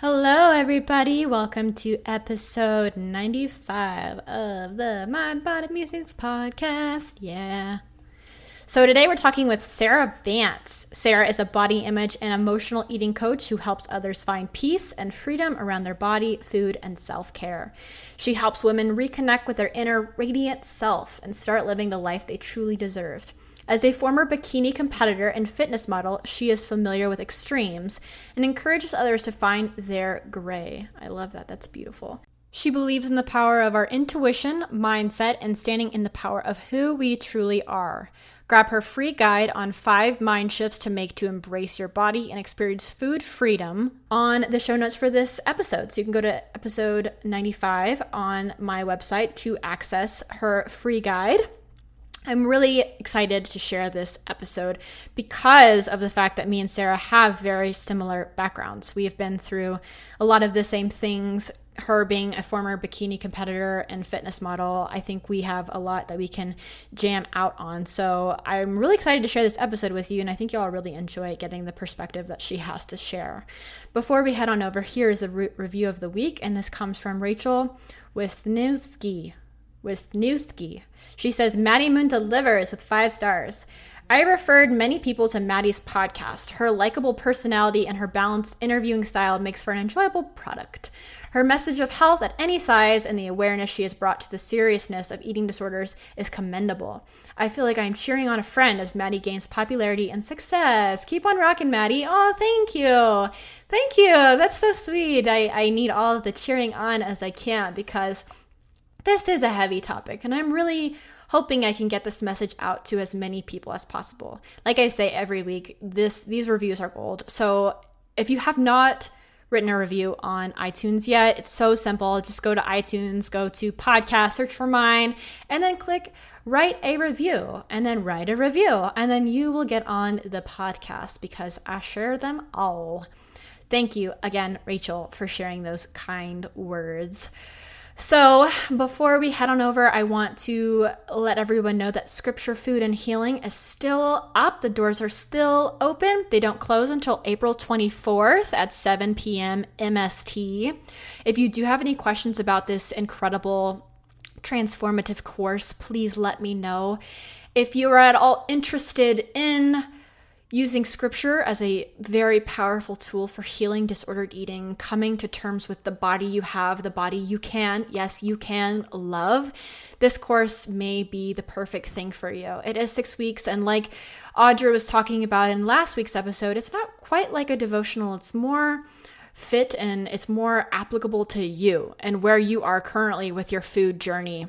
Hello, everybody. Welcome to episode 95 of the Mind Body Musings podcast. Yeah. So, today we're talking with Sarah Vance. Sarah is a body image and emotional eating coach who helps others find peace and freedom around their body, food, and self care. She helps women reconnect with their inner radiant self and start living the life they truly deserved. As a former bikini competitor and fitness model, she is familiar with extremes and encourages others to find their gray. I love that. That's beautiful. She believes in the power of our intuition, mindset, and standing in the power of who we truly are. Grab her free guide on five mind shifts to make to embrace your body and experience food freedom on the show notes for this episode. So you can go to episode 95 on my website to access her free guide. I'm really excited to share this episode because of the fact that me and Sarah have very similar backgrounds. We have been through a lot of the same things. Her being a former bikini competitor and fitness model, I think we have a lot that we can jam out on. So I'm really excited to share this episode with you, and I think you'll really enjoy getting the perspective that she has to share. Before we head on over, here is a re- review of the week, and this comes from Rachel Wisniewski Wisniewski. She says Maddie Moon delivers with five stars. I referred many people to Maddie's podcast. Her likable personality and her balanced interviewing style makes for an enjoyable product. Her message of health at any size and the awareness she has brought to the seriousness of eating disorders is commendable. I feel like I'm cheering on a friend as Maddie gains popularity and success. Keep on rocking, Maddie. Oh, thank you. Thank you. That's so sweet. I, I need all of the cheering on as I can because this is a heavy topic, and I'm really hoping I can get this message out to as many people as possible. Like I say every week, this these reviews are gold. So if you have not written a review on iTunes yet, it's so simple. Just go to iTunes, go to podcast, search for mine, and then click write a review, and then write a review, and then you will get on the podcast because I share them all. Thank you again, Rachel, for sharing those kind words. So, before we head on over, I want to let everyone know that Scripture, Food, and Healing is still up. The doors are still open. They don't close until April 24th at 7 p.m. MST. If you do have any questions about this incredible transformative course, please let me know. If you are at all interested in using scripture as a very powerful tool for healing disordered eating, coming to terms with the body you have, the body you can, yes, you can love. This course may be the perfect thing for you. It is six weeks, and like Audra was talking about in last week's episode, it's not quite like a devotional, it's more fit and it's more applicable to you and where you are currently with your food journey.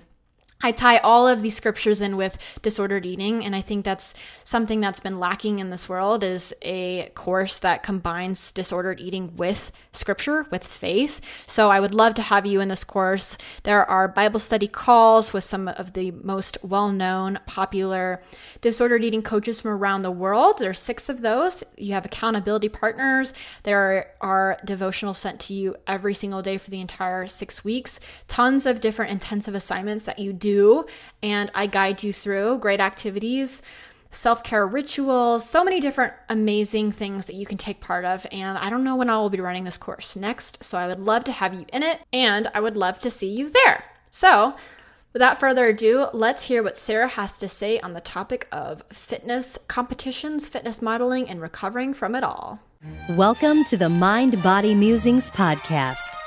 I tie all of these scriptures in with disordered eating, and I think that's something that's been lacking in this world is a course that combines disordered eating with scripture, with faith. So I would love to have you in this course. There are Bible study calls with some of the most well-known, popular disordered eating coaches from around the world. There's six of those. You have accountability partners. There are devotionals sent to you every single day for the entire six weeks. Tons of different intensive assignments that you do do, and I guide you through great activities, self care rituals, so many different amazing things that you can take part of. And I don't know when I will be running this course next, so I would love to have you in it, and I would love to see you there. So, Without further ado, let's hear what Sarah has to say on the topic of fitness competitions, fitness modeling, and recovering from it all. Welcome to the Mind Body Musings podcast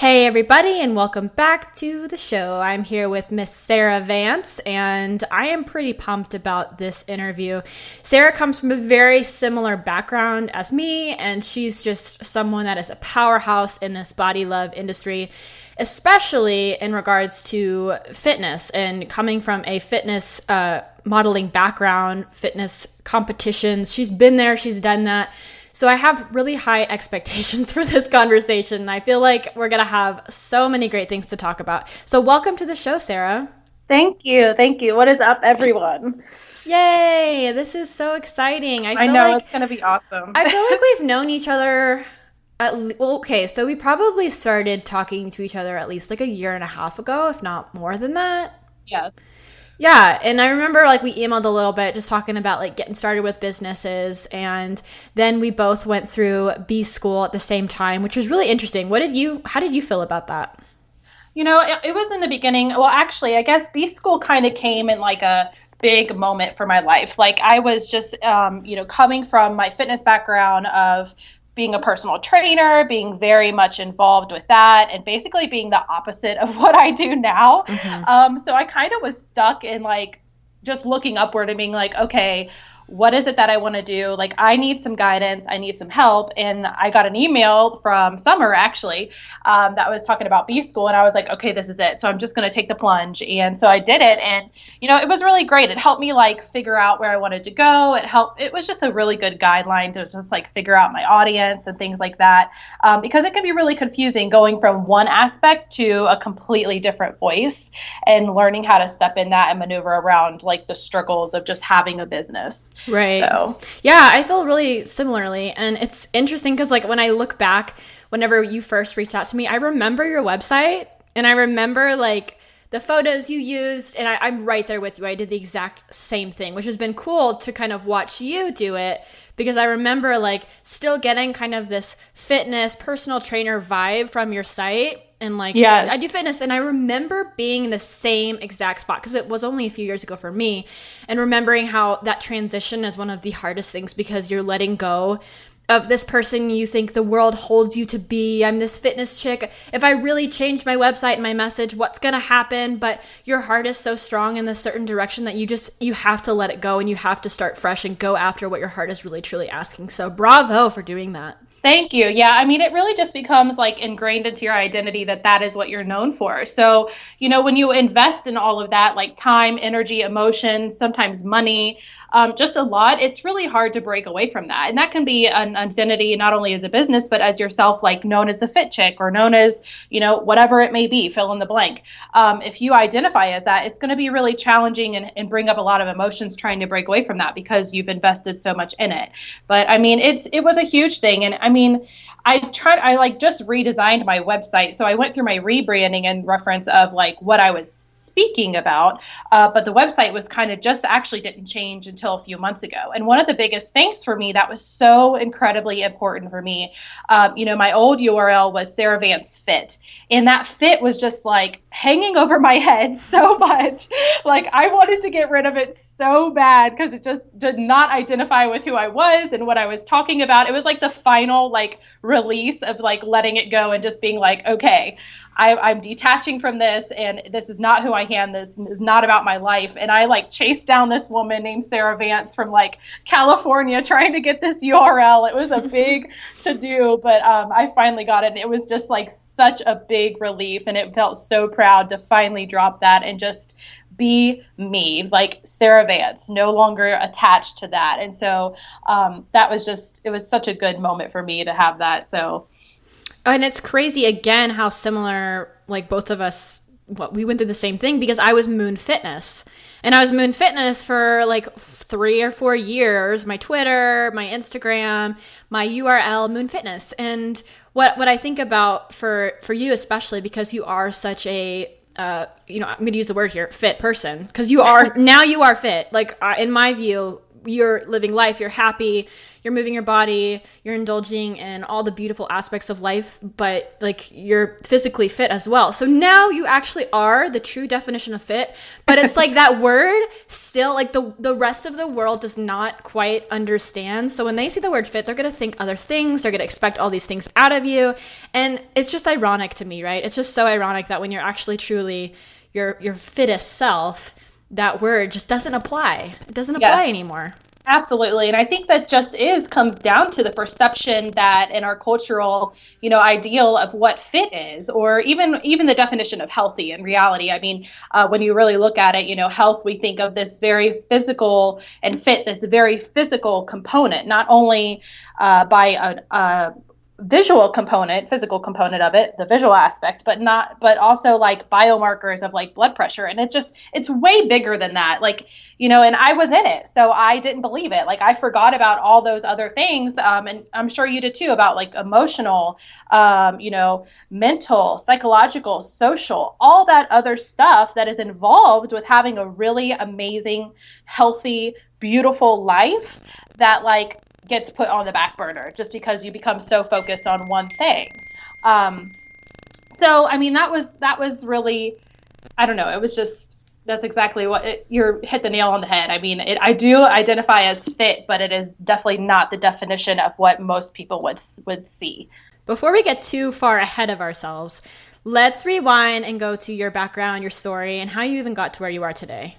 Hey, everybody, and welcome back to the show. I'm here with Miss Sarah Vance, and I am pretty pumped about this interview. Sarah comes from a very similar background as me, and she's just someone that is a powerhouse in this body love industry, especially in regards to fitness and coming from a fitness uh, modeling background, fitness competitions. She's been there, she's done that so I have really high expectations for this conversation. I feel like we're going to have so many great things to talk about. So welcome to the show, Sarah. Thank you. Thank you. What is up, everyone? Yay! This is so exciting. I, I know like, it's going to be awesome. I feel like we've known each other at, well, okay, so we probably started talking to each other at least like a year and a half ago, if not more than that. Yes. Yeah, and I remember like we emailed a little bit just talking about like getting started with businesses and then we both went through B school at the same time, which was really interesting. What did you how did you feel about that? You know, it, it was in the beginning. Well, actually, I guess B school kind of came in like a big moment for my life. Like I was just um, you know, coming from my fitness background of being a personal trainer, being very much involved with that, and basically being the opposite of what I do now. Mm-hmm. Um, so I kind of was stuck in like just looking upward and being like, okay, what is it that I want to do? Like, I need some guidance, I need some help. And I got an email from Summer actually um, that was talking about B school. And I was like, okay, this is it. So I'm just going to take the plunge. And so I did it. And, you know, it was really great. It helped me like figure out where I wanted to go. It helped, it was just a really good guideline to just like figure out my audience and things like that. Um, because it can be really confusing going from one aspect to a completely different voice and learning how to step in that and maneuver around like the struggles of just having a business. Right. So, yeah, I feel really similarly. And it's interesting because, like, when I look back, whenever you first reached out to me, I remember your website and I remember, like, the photos you used. And I, am right there with you. I did the exact same thing, which has been cool to kind of watch you do it because I remember, like, still getting kind of this fitness personal trainer vibe from your site and like yes. I do fitness and I remember being in the same exact spot because it was only a few years ago for me and remembering how that transition is one of the hardest things because you're letting go of this person you think the world holds you to be. I'm this fitness chick. If I really change my website and my message, what's going to happen? But your heart is so strong in this certain direction that you just you have to let it go and you have to start fresh and go after what your heart is really truly asking. So bravo for doing that. Thank you. Yeah, I mean, it really just becomes like ingrained into your identity that that is what you're known for. So, you know, when you invest in all of that, like time, energy, emotion, sometimes money, um, just a lot, it's really hard to break away from that. And that can be an identity not only as a business, but as yourself, like known as the fit chick or known as, you know, whatever it may be, fill in the blank. Um, if you identify as that, it's going to be really challenging and, and bring up a lot of emotions trying to break away from that because you've invested so much in it. But I mean, it's it was a huge thing. And I mean, I tried I like just redesigned my website. So I went through my rebranding and reference of like what I was speaking about. Uh, but the website was kind of just actually didn't change until a few months ago. And one of the biggest things for me that was so incredibly important for me, um, you know, my old URL was Sarah Vance Fit. And that fit was just like hanging over my head so much. like I wanted to get rid of it so bad because it just did not identify with who I was and what I was talking about. It was like the final like release of like letting it go and just being like, okay, I, am detaching from this and this is not who I am. This is not about my life. And I like chased down this woman named Sarah Vance from like California trying to get this URL. It was a big to do, but um, I finally got it. And it was just like such a big relief. And it felt so proud to finally drop that and just be me, like Sarah Vance, no longer attached to that. And so um, that was just, it was such a good moment for me to have that. So and it's crazy again how similar like both of us what we went through the same thing because I was Moon Fitness. And I was Moon Fitness for like 3 or 4 years, my Twitter, my Instagram, my URL Moon Fitness. And what what I think about for for you especially because you are such a uh, you know, I'm going to use the word here, fit person, because you are now you are fit. Like uh, in my view, you're living life, you're happy, you're moving your body, you're indulging in all the beautiful aspects of life, but like you're physically fit as well. So now you actually are the true definition of fit, but it's like that word still like the the rest of the world does not quite understand. So when they see the word fit, they're going to think other things, they're going to expect all these things out of you, and it's just ironic to me, right? It's just so ironic that when you're actually truly your your fittest self, that word just doesn't apply. It doesn't apply yes. anymore. Absolutely. And I think that just is comes down to the perception that in our cultural, you know, ideal of what fit is, or even even the definition of healthy in reality. I mean, uh, when you really look at it, you know, health, we think of this very physical and fit, this very physical component, not only uh, by a, a visual component physical component of it the visual aspect but not but also like biomarkers of like blood pressure. And it's just it's way bigger than that. Like you know and i was in it so i didn't believe it. Like i forgot about all those other things um, and i'm sure you did too about like emotional um, you know mental psychological social all that other stuff that is involved with having a really amazing healthy beautiful life that like gets put on the back burner just because you become so focused on one thing. Um, so I mean that was that was really I don't know it was just that's exactly what you're hit the nail on the head. I mean it, I do identify as fit, but it is definitely not the definition of what most people would would see. Before we get too far ahead of ourselves, let's rewind and go to your background, your story, and how you even got to where you are today.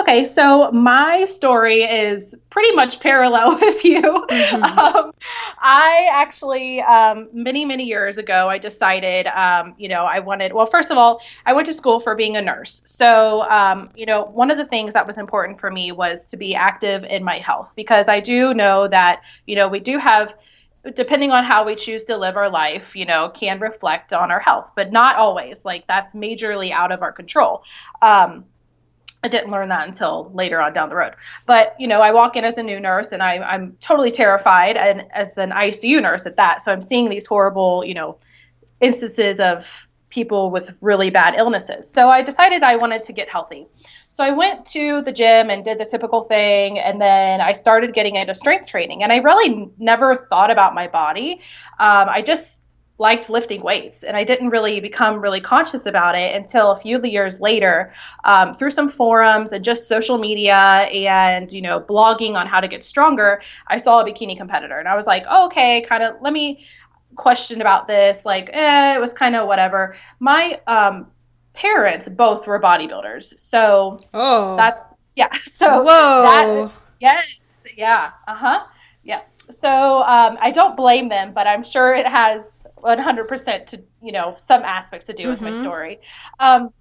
Okay, so my story is pretty much parallel with you. Mm-hmm. Um, I actually, um, many, many years ago, I decided, um, you know, I wanted, well, first of all, I went to school for being a nurse. So, um, you know, one of the things that was important for me was to be active in my health because I do know that, you know, we do have depending on how we choose to live our life, you know, can reflect on our health, but not always. Like that's majorly out of our control. Um, I didn't learn that until later on down the road. But you know, I walk in as a new nurse, and I, I'm totally terrified, and as an ICU nurse at that. So I'm seeing these horrible, you know, instances of people with really bad illnesses. So I decided I wanted to get healthy. So I went to the gym and did the typical thing, and then I started getting into strength training. And I really never thought about my body. Um, I just liked lifting weights and i didn't really become really conscious about it until a few years later um, through some forums and just social media and you know blogging on how to get stronger i saw a bikini competitor and i was like oh, okay kind of let me question about this like eh, it was kind of whatever. My um, parents both were bodybuilders so oh. that's yeah so whoa. that, yes yeah uh-huh yeah. So um, i don't blame them but i'm sure it has 100% to you know some aspects to do with mm-hmm. my story um,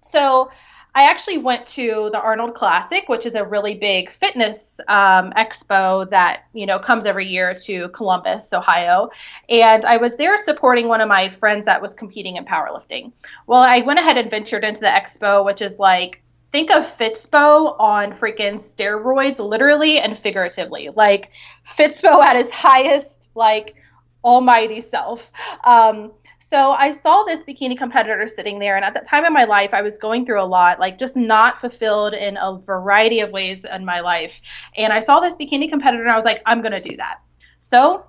so I actually went to the Arnold Classic, which is a really big fitness um, expo that you know comes every year to Columbus, Ohio, and I was there supporting one of my friends that was competing in powerlifting. Well, I went ahead and ventured into the expo, which is like think of Fitspo on freaking steroids, literally and figuratively. Like Fitspo at his highest, like almighty self. Um, so I saw this bikini competitor sitting there, and at that time in my life, I was going through a lot, like just not fulfilled in a variety of ways in my life. And I saw this bikini competitor, and I was like, I'm going to do that. So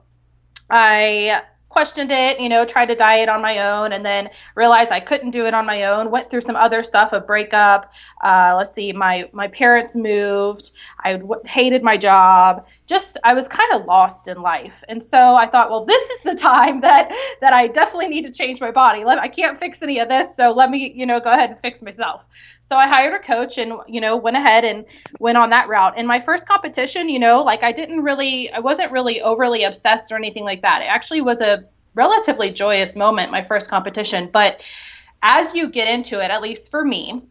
I questioned it, you know, tried to diet on my own, and then realized I couldn't do it on my own. Went through some other stuff, a breakup. Uh, let's see, my my parents moved. I hated my job. Just I was kind of lost in life, and so I thought, well, this is the time that that I definitely need to change my body. Let, I can't fix any of this, so let me, you know, go ahead and fix myself. So I hired a coach and, you know, went ahead and went on that route. And my first competition, you know, like I didn't really, I wasn't really overly obsessed or anything like that. It actually was a relatively joyous moment, my first competition. But as you get into it, at least for me,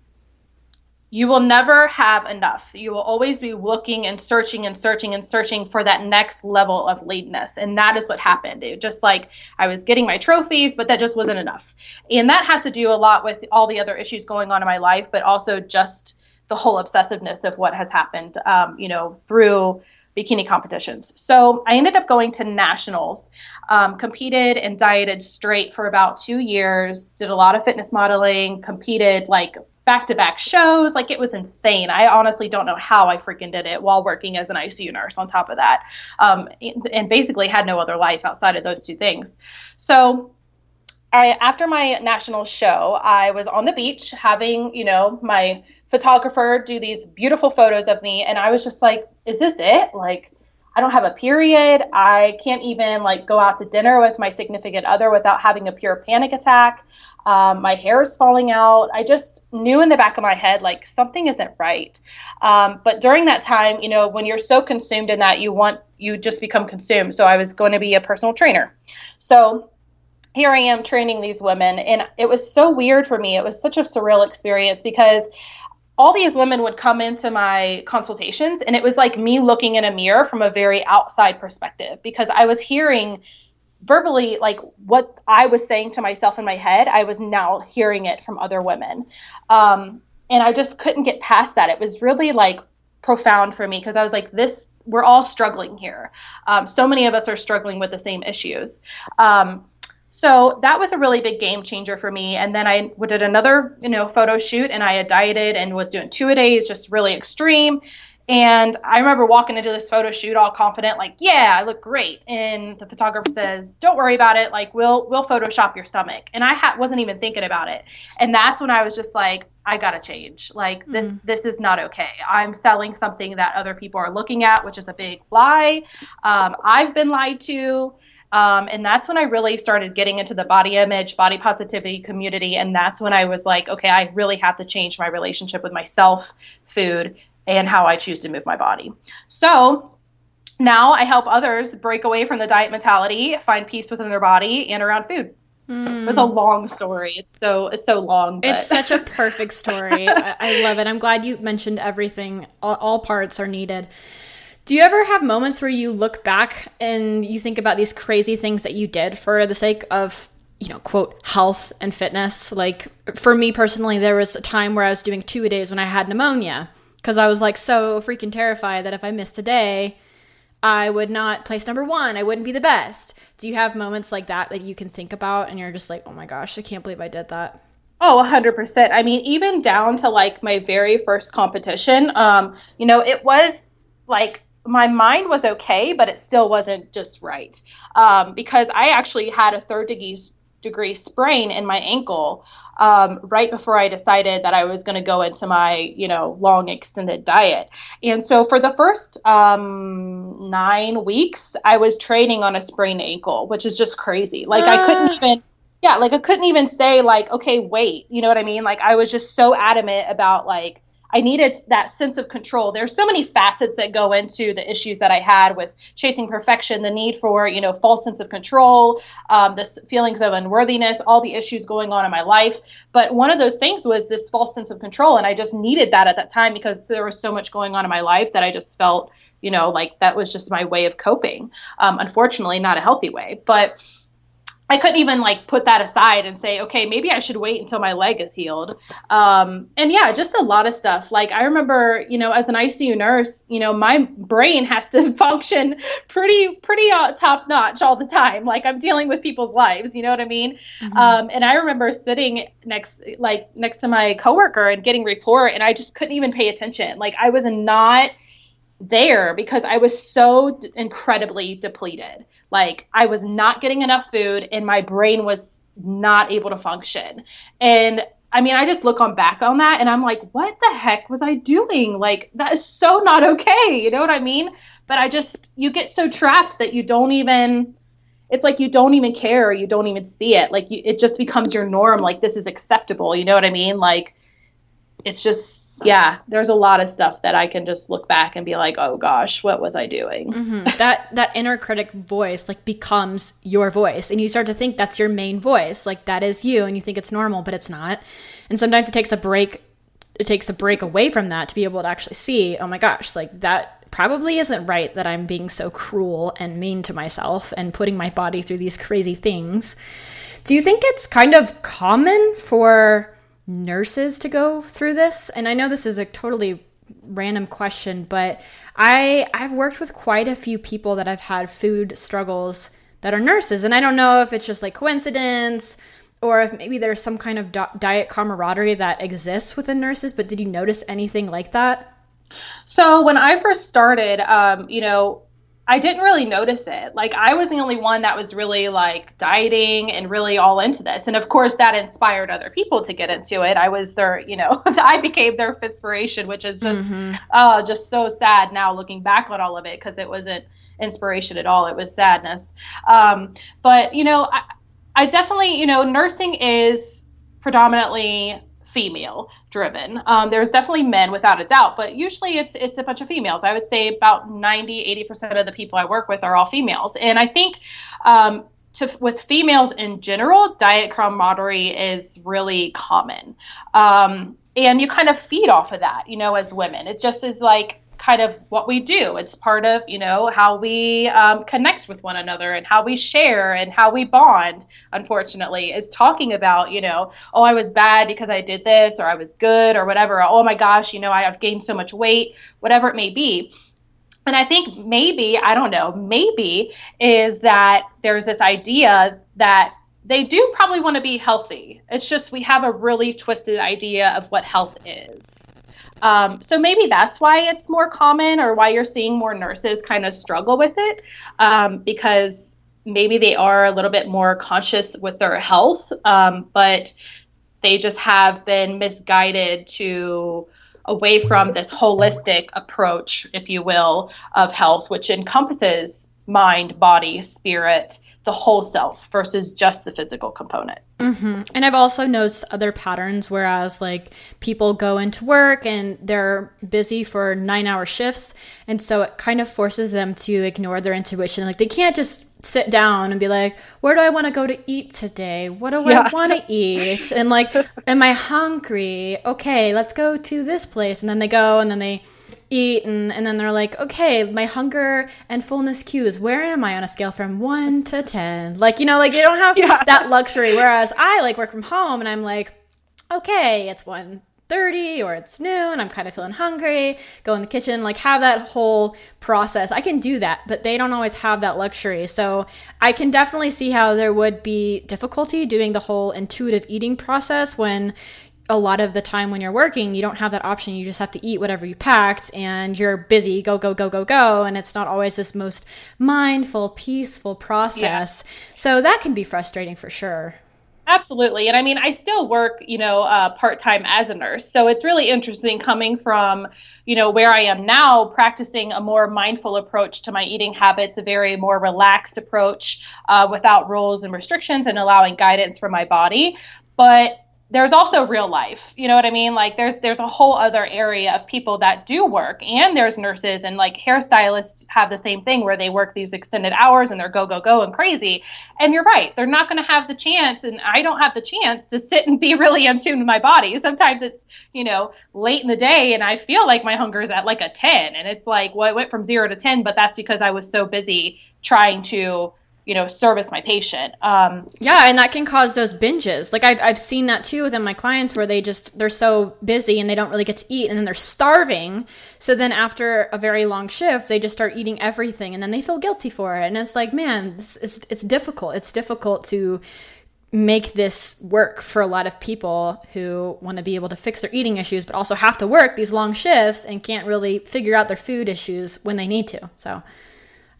you will never have enough. You will always be looking and searching and searching and searching for that next level of leadness. And that is what happened. It just like I was getting my trophies, but that just wasn't enough. And that has to do a lot with all the other issues going on in my life, but also just the whole obsessiveness of what has happened, um, you know, through bikini competitions. So I ended up going to nationals, um, competed and dieted straight for about two years, did a lot of fitness modeling, competed like back to back shows. Like it was insane. I honestly don't know how I freaking did it while working as an ICU nurse on top of that. Um, and basically had no other life outside of those two things. So I, after my national show, I was on the beach having, you know, my photographer do these beautiful photos of me. And I was just like, is this it? Like, I don't have a period. I can't even like go out to dinner with my significant other without having a pure panic attack. Um, my hair is falling out. I just knew in the back of my head like something isn't right. Um, but during that time, you know, when you're so consumed in that, you want you just become consumed. So I was going to be a personal trainer. So here I am training these women. And it was so weird for me. It was such a surreal experience because all these women would come into my consultations and it was like me looking in a mirror from a very outside perspective because I was hearing verbally like what I was saying to myself in my head, I was now hearing it from other women. Um, and I just couldn't get past that. It was really like profound for me because I was like, this, we're all struggling here. Um, so many of us are struggling with the same issues. Um, so that was a really big game changer for me. And then I did another, you know, photo shoot and I had dieted and was doing two a days, just really extreme. And I remember walking into this photo shoot all confident, like, yeah, I look great. And the photographer says, don't worry about it. Like, we'll, we'll Photoshop your stomach. And I ha- wasn't even thinking about it. And that's when I was just like, I gotta change. Like mm-hmm. this, this is not okay. I'm selling something that other people are looking at, which is a big lie. Um, I've been lied to. Um, and that's when I really started getting into the body image, body positivity community. And that's when I was like, okay, I really have to change my relationship with myself, food, and how I choose to move my body. So now I help others break away from the diet mentality, find peace within their body and around food. Mm. It was a long story. It's so it's so long. But. It's such a perfect story. I, I, love it. I'm glad you mentioned everything. All, all parts are needed. Do you ever have moments where you look back and you think about these crazy things that you did for the sake of, you know, quote, health and fitness? Like for me personally, there was a time where I was doing two a days when I had pneumonia because I was like so freaking terrified that if I missed a day, I would not place number one. I wouldn't be the best. Do you have moments like that that you can think about and you're just like, oh my gosh, I can't believe I did that? Oh, 100%. I mean, even down to like my very first competition, um, you know, it was like my mind was okay, but it still wasn't just right um, because I actually had a third degree degree sprain in my ankle um, right before I decided that I was going to go into my you know long extended diet. And so for the first um, nine weeks, I was training on a sprained ankle, which is just crazy. Like. I couldn't ah. even. Yeah, like I couldn't even say like, okay, wait, you know what I mean? Like I was just so adamant about like I needed that sense of control. There's so many facets that go into the issues that I had with chasing perfection, the need for, you know, false sense of control, um, the feelings of unworthiness, all the issues going on in my life. But one of those things was this false sense of control. And I just needed that at that time because there was so much going on in my life that I just felt, you know, like that was just my way of coping. Um, unfortunately, not a healthy way. But I couldn't even like put that aside and say, okay, maybe I should wait until my leg is healed. Um, and yeah, just a lot of stuff. Like I remember, you know, as an ICU nurse, you know, my brain has to function pretty, pretty uh, top notch all the time. Like I'm dealing with people's lives, you know what I mean? Mm-hmm. Um, and I remember sitting next, like next to my coworker and getting report, and I just couldn't even pay attention. Like I was not there because I was so d- incredibly depleted. Like I was not getting enough food and my brain was not able to function. And I mean, I just look on back on that and I'm like, what the heck was I doing? Like that is so not okay. You know what I mean? But I just you get so trapped that you don't even it's like you don't even care or you don't even see it. Like you, it just becomes your norm like this is acceptable. You know what I mean? Like it's just yeah, there's a lot of stuff that I can just look back and be like, oh gosh, what was I doing? Mm-hmm. That that inner critic voice like becomes your voice, and you start to think that's your main voice, like that is you, and you think it's normal, but it's not. And sometimes it takes a break. It takes a break away from that to be able to actually see, oh my gosh, like that probably isn't right that I'm being so cruel and mean to myself and putting my body through these crazy things. Do you think it's kind of common for nurses to go through this? And I know this is a totally random question, but I I've worked with quite a few people that have had food struggles that are nurses, and I don't know if it's just like coincidence or if maybe there's some kind of diet camaraderie that exists within nurses, but did you notice anything like that? So when I first started, um, you know, I didn't really notice it. Like I was the only one that was really like dieting and really all into this. And of course that inspired other people to get into it. I was their, you know, I became their inspiration, which is just mm-hmm. uh just so sad now looking back on all of it because it wasn't inspiration at all. It was sadness. Um, but you know, I, I definitely, you know, nursing is predominantly female driven. Um, there's definitely men without a doubt, but usually it's it's a bunch of females. I would say about 90, 80% of the people I work with are all females. And I think um, to with females in general, diet camaraderie is really common. Um, and you kind of feed off of that, you know, as women. It just is like kind of what we do. It's part of, you know, how we um, connect with one another and how we share and how we bond, unfortunately, is talking about, you know, oh, I was bad because I did this or I was good or whatever. Oh my gosh, you know, I have gained so much weight, whatever it may be. And I think maybe, I don't know, maybe is that there's this idea that they do probably want to be healthy. It's just we have a really twisted idea of what health is. Um, so maybe that's why it's more common or why you're seeing more nurses kind of struggle with it um, because maybe they are a little bit more conscious with their health, um, but they just have been misguided to away from this holistic approach, if you will, of health, which encompasses mind, body, spirit, the whole self versus just the physical component. Mm-hmm. And I've also noticed other patterns, whereas like people go into work and they're busy for nine hour shifts. And so it kind of forces them to ignore their intuition. Like they can't just sit down and be like, where do I want to go to eat today? What do yeah. I want to eat? And like, am I hungry? Okay, let's go to this place. And then they go and then they eat and, and then they're like okay my hunger and fullness cues. Where am i on a scale from 1 to 10 like you know like they don't have yeah. that luxury whereas i like work from home and i'm like okay it's 1.30 or it's noon i'm kind of feeling hungry go in the kitchen like have that whole process. I can do that but they don't always have that luxury. So i can definitely see how there would be difficulty doing the whole intuitive eating process when a lot of the time when you're working, you don't have that option. You just have to eat whatever you packed and you're busy, go, go, go, go, go. And it's not always this most mindful, peaceful process. Yeah. So that can be frustrating for sure. Absolutely. And I mean, I still work, you know, uh, part time as a nurse. So it's really interesting coming from, you know, where I am now, practicing a more mindful approach to my eating habits, a very more relaxed approach uh, without rules and restrictions and allowing guidance for my body. But there's also real life you know what i mean? Like there's there's a whole other area of people that do work and there's nurses and like hairstylists have the same thing where they work these extended hours and they're go go go and crazy. And you're right they're not going to have the chance and i don't have the chance to sit and be really in tune with my body. Sometimes it's you know late in the day and i feel like my hunger is at like a 10 and it's like well it went from 0 to 10 but that's because i was so busy trying to you know service my patient. Um, yeah and that can cause those binges. Like I've, I've seen that too within my clients where they just they're so busy and they don't really get to eat and then they're starving. So then after a very long shift they just start eating everything and then they feel guilty for it. And it's like man this is, it's difficult. It's difficult to make this work for a lot of people who want to be able to fix their eating issues but also have to work these long shifts and can't really figure out their food issues when they need to. So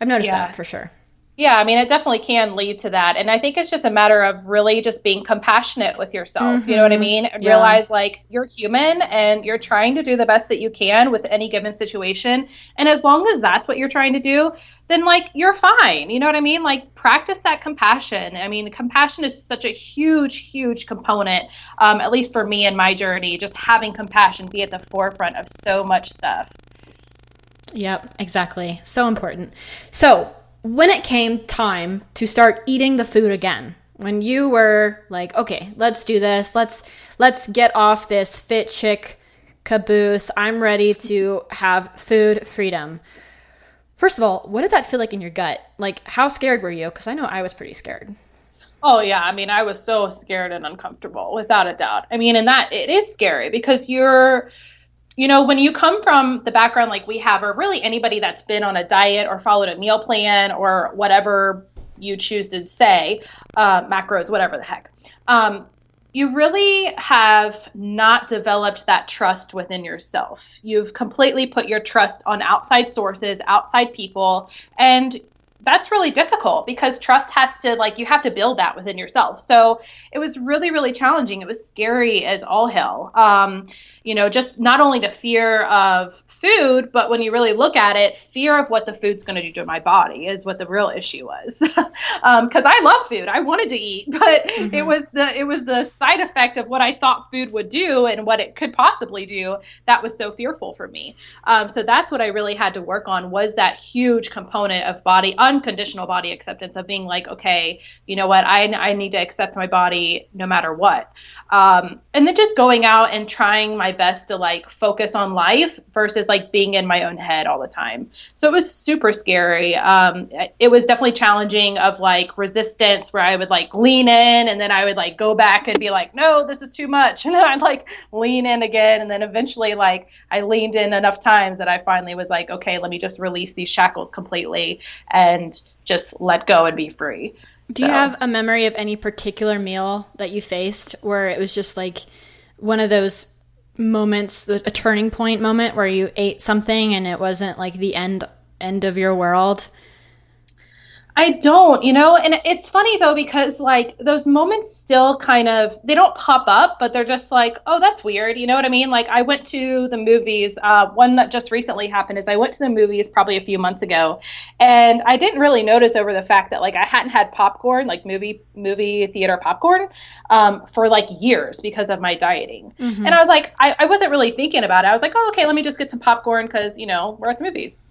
i've noticed yeah. that for sure yeah, I mean, it definitely can lead to that. And I think it's just a matter of really just being compassionate with yourself. Mm-hmm. You know what I mm-hmm. mean? Yeah. Realize like you're human and you're trying to do the best that you can with any given situation. And as long as that's what you're trying to do, then like you're fine. You know what I mean? Like practice that compassion. I mean, compassion is such a huge, huge component, um, at least for me in my journey, just having compassion be at the forefront of so much stuff. Yep, exactly. So important. So, when it came time to start eating the food again, when you were like, okay, let's do this. Let's let's get off this fit chick caboose. I'm ready to have food freedom. First of all, what did that feel like in your gut? Like, how scared were you? Because I know I was pretty scared. Oh yeah, I mean, I was so scared and uncomfortable, without a doubt. I mean, and that it is scary because you're you know, when you come from the background like we have, or really anybody that's been on a diet or followed a meal plan or whatever you choose to say, uh, macros, whatever the heck. Um, you really have not developed that trust within yourself. You've completely put your trust on outside sources, outside people, and that's really difficult because trust has to like you have to build that within yourself so it was really really challenging it was scary as all hell um, you know, just not only the fear of food, but when you really look at it, fear of what the food's going to do to my body is what the real issue was. Because um, I love food, I wanted to eat, but mm-hmm. it was the it was the side effect of what I thought food would do and what it could possibly do that was so fearful for me. Um, so that's what I really had to work on was that huge component of body unconditional body acceptance of being like, okay, you know what, I I need to accept my body no matter what. Um, and then just going out and trying my best to like focus on life versus like being in my own head all the time. So it was super scary. Um, it was definitely challenging of like resistance where I would like lean in and then I would like go back and be like, no, this is too much. And then I'd like lean in again. And then eventually like I leaned in enough times that I finally was like, okay, let me just release these shackles completely and just let go and be free. Do so. you have a memory of any particular meal that you faced where it was just like one of those moments, a turning point moment where you ate something and it wasn't like the end end of your world? I don't, you know, and it's funny though because like those moments still kind of they don't pop up, but they're just like, oh, that's weird. You know what I mean? Like I went to the movies. Uh, one that just recently happened is I went to the movies probably a few months ago, and I didn't really notice over the fact that like I hadn't had popcorn, like movie movie theater popcorn, um, for like years because of my dieting. Mm-hmm. And I was like, I, I wasn't really thinking about it. I was like, oh, okay, let me just get some popcorn because you know we're at the movies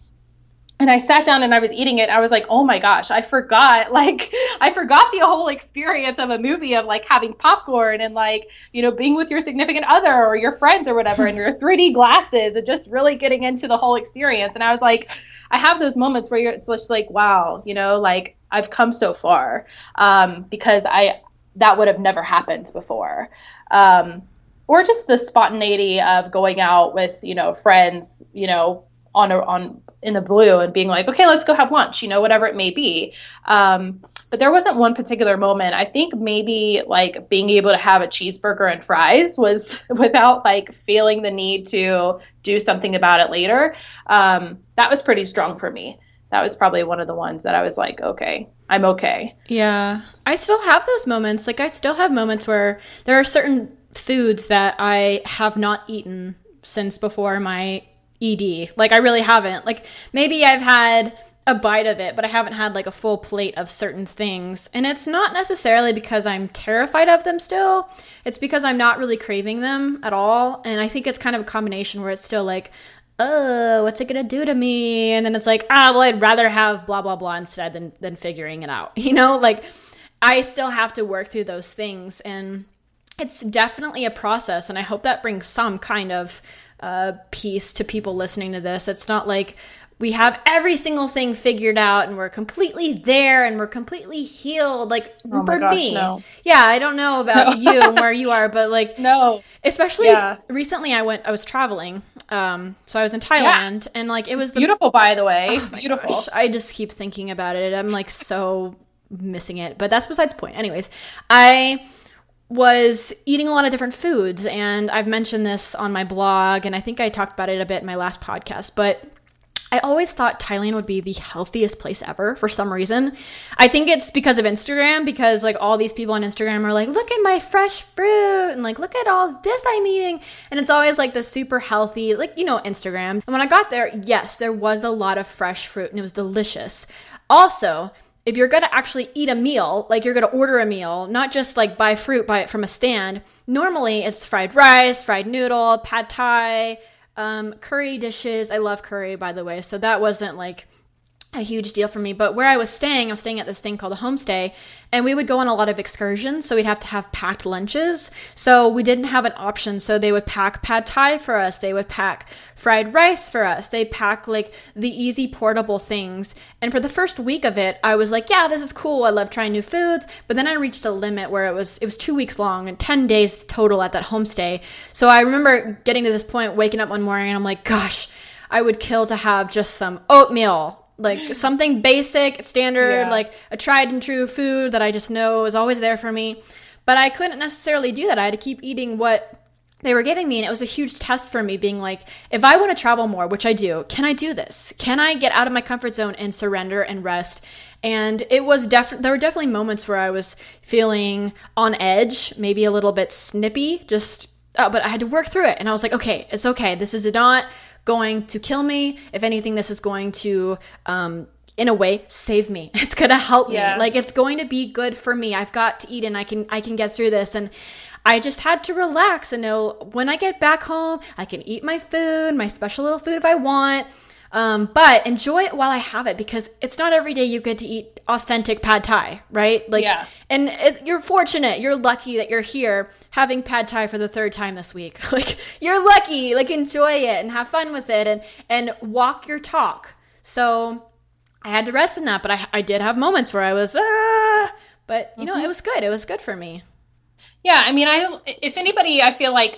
and I sat down and I was eating it. I was like, oh my gosh, I forgot. Like, I forgot the whole experience of a movie of like having popcorn and like, you know, being with your significant other or your friends or whatever and your 3D glasses and just really getting into the whole experience. And I was like, I have those moments where you're, it's just like, wow, you know, like I've come so far um, because I, that would have never happened before. Um, or just the spontaneity of going out with, you know, friends, you know, on a, on in the blue and being like, okay, let's go have lunch, you know, whatever it may be. Um, but there wasn't one particular moment. I think maybe like being able to have a cheeseburger and fries was without like feeling the need to do something about it later. Um, that was pretty strong for me. That was probably one of the ones that I was like, okay, I'm okay. Yeah. I still have those moments. Like, I still have moments where there are certain foods that I have not eaten since before my ED. Like I really haven't. Like maybe I've had a bite of it, but I haven't had like a full plate of certain things. And it's not necessarily because I'm terrified of them still. It's because I'm not really craving them at all. And I think it's kind of a combination where it's still like, oh, what's it gonna do to me? And then it's like, ah, well, I'd rather have blah blah blah instead than than figuring it out. You know, like I still have to work through those things and it's definitely a process and I hope that brings some kind of uh, peace to people listening to this. It's not like we have every single thing figured out and we're completely there and we're completely healed. Like oh for gosh, me, no. yeah, I don't know about no. you and where you are, but like no, especially yeah. recently, I went, I was traveling, um, so I was in Thailand yeah. and like it was the, beautiful, by the way, oh beautiful. Gosh, I just keep thinking about it. I'm like so missing it, but that's besides the point. Anyways, I was eating a lot of different foods. And I've mentioned this on my blog, and I think I talked about it a bit in my last podcast, but I always thought Thailand would be the healthiest place ever for some reason. I think it's because of Instagram, because like all these people on Instagram are like, look at my fresh fruit and like, look at all this I'm eating. And it's always like the super healthy, like, you know, Instagram. And when I got there, yes, there was a lot of fresh fruit and it was delicious. Also, if you're going to actually eat a meal, like you're going to order a meal, not just like buy fruit, buy it from a stand, normally it's fried rice, fried noodle, pad thai, um, curry dishes. I love curry, by the way. So that wasn't like a huge deal for me. But where I was staying, I was staying at this thing called a homestay, and we would go on a lot of excursions. So we'd have to have packed lunches. So we didn't have an option. So they would pack pad thai for us. They would pack fried rice for us. They pack like the easy portable things. And for the first week of it, I was like, yeah, this is cool. I love trying new foods. But then I reached a limit where it was it was two weeks long and ten days total at that homestay. So I remember getting to this point, waking up one morning, and I'm like, gosh. I would kill to have just some oatmeal like something basic, standard, Yeah. like a tried and true food that I just know is always there for me. But I couldn't necessarily do that. I had to keep eating what they were giving me and it was a huge test for me being like if i want to travel more which i do can i do this can i get out of my comfort zone and surrender and rest and it was definitely there were definitely moments where i was feeling on edge maybe a little bit snippy just uh, but i had to work through it and i was like okay it's okay this is not going to kill me. If anything this is going to um, in a way save me. It's gonna help Yeah. me like it's going to be good for me. I've got to eat and i can i can get through this. And I just had to relax and know when I get back home, I can eat my food, my special little food if I want. Um, but enjoy it while I have it because it's not every day you get to eat authentic pad thai, right? Like, Yeah. and it, you're fortunate, you're lucky that you're here having pad thai for the third time this week. like, you're lucky. Like, enjoy it and have fun with it and and walk your talk. So, I had to rest in that, but I I did have moments where I was ah, but you know it was good. It was good for me. Yeah, I mean, I if anybody, I feel like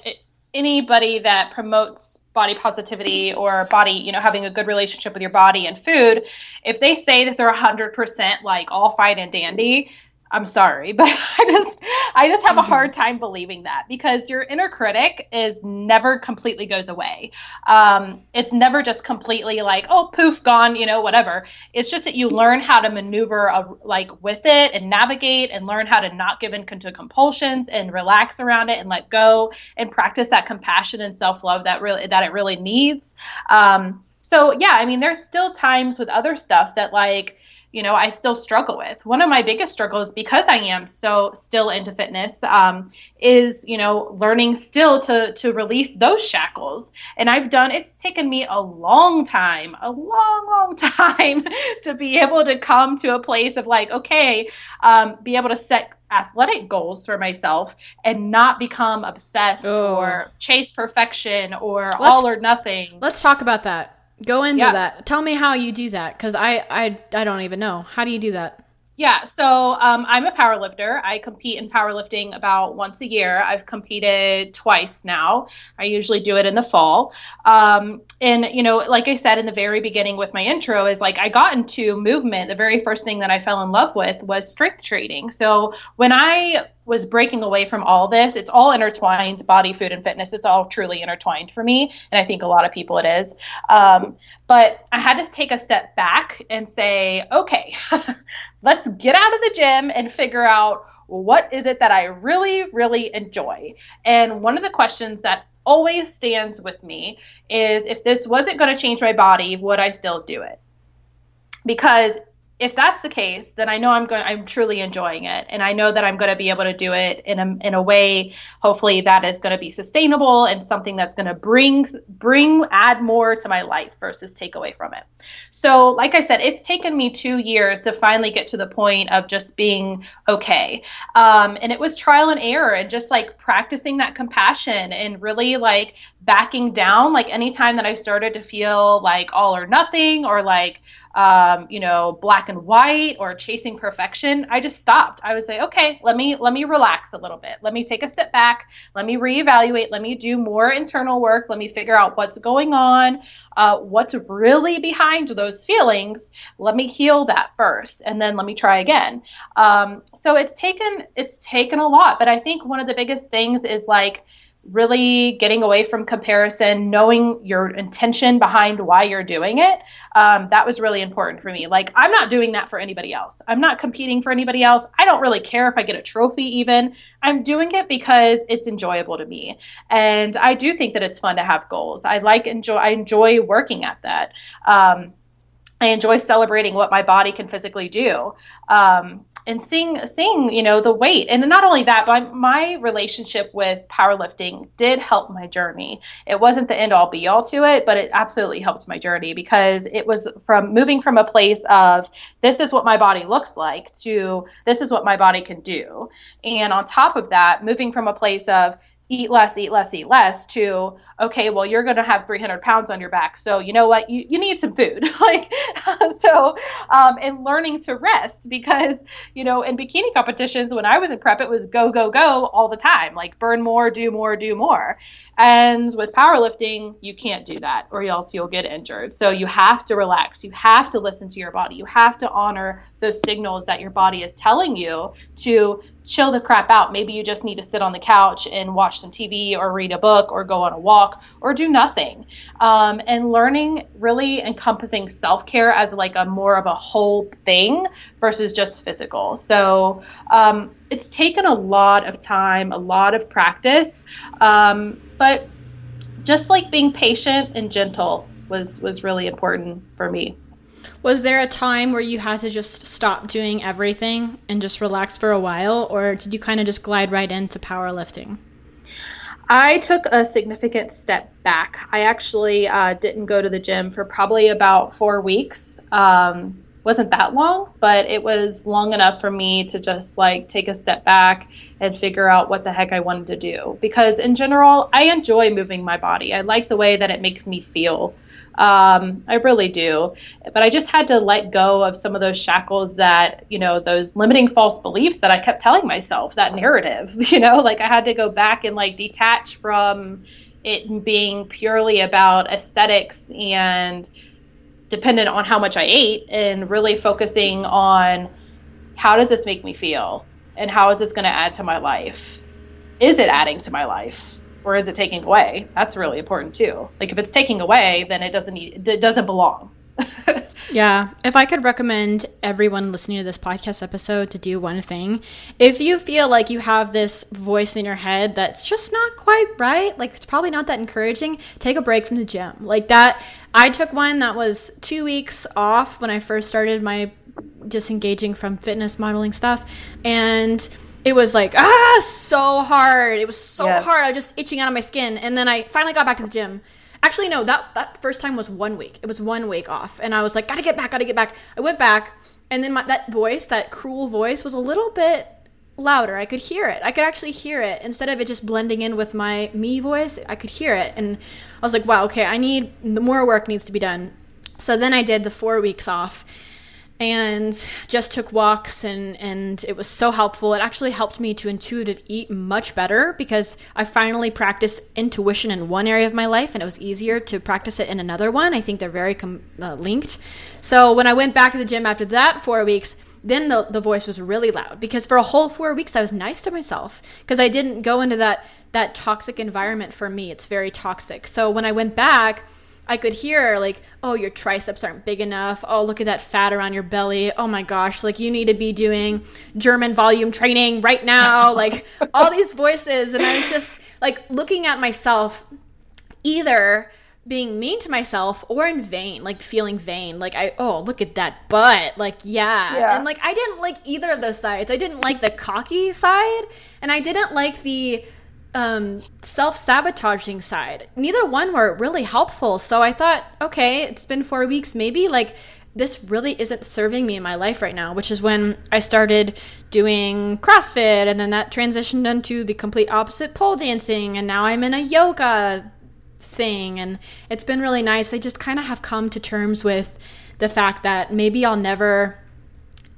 anybody that promotes body positivity or body, you know, having a good relationship with your body and food, if they say that they're 100% like all fine and dandy, I'm sorry, but I just I just have a hard time believing that because your inner critic is never completely goes away. Um, it's never just completely like oh poof gone, you know whatever. It's just that you learn how to maneuver a, like with it and navigate and learn how to not give in to compulsions and relax around it and let go and practice that compassion and self love that really that it really needs. Um, so yeah, I mean, there's still times with other stuff that like you know, I still struggle with. One of my biggest struggles, because I am so still into fitness, um, is you know learning still to to release those shackles. And I've done. It's taken me a long time, a long, long time, to be able to come to a place of like, okay, um, be able to set athletic goals for myself and not become obsessed Oh. or chase perfection or Let's- all or nothing. Let's talk about that. Go into Yeah. that. Tell me how you do that because I, I I don't even know. How do you do that? Yeah, so um, I'm a power lifter. I compete in powerlifting about once a year. I've competed twice now. I usually do it in the fall. Um, and, you know, like I said in the very beginning with my intro, is like I got into movement. The very first thing that I fell in love with was strength training. So when I was breaking away from all this, it's all intertwined body, food, and fitness. It's all truly intertwined for me. And I think a lot of people it is. Um, but I had to take a step back and say, okay, let's get out of the gym and figure out what is it that I really, really enjoy. And one of the questions that always stands with me is if this wasn't going to change my body, would I still do it? Because if that's the case, then I know I'm going I'm truly enjoying it and I know that I'm going to be able to do it in a in a way hopefully that is going to be sustainable and something that's going to bring bring add more to my life versus take away from it. So, like I said, it's taken me 2 years to finally get to the point of just being okay. Um, and it was trial and error and just like practicing that compassion and really like backing down like anytime that I started to feel like all or nothing or like um, you know, black and white or chasing perfection, I just stopped. I would say, okay, let me let me relax a little bit. Let me take a step back. Let me reevaluate. Let me do more internal work. Let me figure out what's going on, uh, what's really behind those feelings. Let me heal that first, and then let me try again. Um, so it's taken it's taken a lot, but I think one of the biggest things is like really getting away from comparison, knowing your intention behind why you're doing it. Um, that was really important for me. Like, I'm not doing that for anybody else. I'm not competing for anybody else. I don't really care if I get a trophy, even. I'm doing it because it's enjoyable to me. And I do think that it's fun to have goals. I like enjoy, I enjoy working at that. Um, I enjoy celebrating what my body can physically do. Um, and seeing seeing you know the weight. And not only that but my relationship with powerlifting did help my journey. It wasn't the end all be all to it but it absolutely helped my journey because it was from moving from a place of this is what my body looks like to this is what my body can do. And on top of that moving from a place of eat less, eat less, eat less to, okay, well, you're going to have 300 pounds on your back. So, you know what? You, you need some food. like, so, um, and learning to rest because, you know, in bikini competitions, when I was in prep, it was go, go, go all the time, like burn more, do more, do more. And with powerlifting, you can't do that or else you'll get injured. So you have to relax. You have to listen to your body. You have to honor those signals that your body is telling you to chill the crap out. Maybe you just need to sit on the couch and watch some TV or read a book or go on a walk or do nothing. Um, and learning really encompassing self care as like a more of a whole thing versus just physical. So um, it's taken a lot of time, a lot of practice, um, but just like being patient and gentle was was really important for me. Was there a time where you had to just stop doing everything and just relax for a while, or did you kind of just glide right into powerlifting? I took a significant step back. I actually uh, didn't go to the gym for probably about four weeks. Um, wasn't that long, but it was long enough for me to just like take a step back and figure out what the heck I wanted to do. Because in general, I enjoy moving my body. I like the way that it makes me feel. Um, I really do. But I just had to let go of some of those shackles that, you know, those limiting false beliefs that I kept telling myself, that narrative, you know, like I had to go back and like detach from it being purely about aesthetics and dependent on how much I ate and really focusing on how does this make me feel and how is this going to add to my life? Is it adding to my life? or is it taking away? That's really important too. Like if it's taking away, then it doesn't need, it doesn't belong. yeah. If I could recommend everyone listening to this podcast episode to do one thing, if you feel like you have this voice in your head that's just not quite right, like it's probably not that encouraging, take a break from the gym. Like that, I took one that was two weeks off when I first started my disengaging from fitness modeling stuff. And it was like ah so hard it was so yes. hard i was just itching out of my skin and then i finally got back to the gym actually no that that first time was one week. It was one week off and i was like gotta get back gotta get back. I went back and then my, that voice that cruel voice was a little bit louder. I could hear it. I could actually hear it. Instead of it just blending in with my me voice i could hear it and i was like wow okay i need more work needs to be done. So then i did the four weeks off and just took walks and and it was so helpful. It actually helped me to intuitive eat much better because i finally practiced intuition in one area of my life and it was easier to practice it in another one. I think they're very com- uh, linked. So when i went back to the gym after that four weeks then the, the voice was really loud because for a whole four weeks i was nice to myself because i didn't go into that that toxic environment for me. It's very toxic. So when i went back I could hear like, oh, your triceps aren't big enough. Oh, look at that fat around your belly. Oh my gosh, like you need to be doing German volume training right now. like all these voices. And I was just like looking at myself either being mean to myself or in vain, like feeling vain. Like I, oh, look at that butt. Like, yeah. yeah. And like I didn't like either of those sides. I didn't like the cocky side and I didn't like the um, self sabotaging side. Neither one were really helpful. So I thought, okay, it's been four weeks. Maybe like this really isn't serving me in my life right now, which is when I started doing CrossFit and then that transitioned into the complete opposite pole dancing. And now I'm in a yoga thing. And it's been really nice. I just kind of have come to terms with the fact that maybe I'll never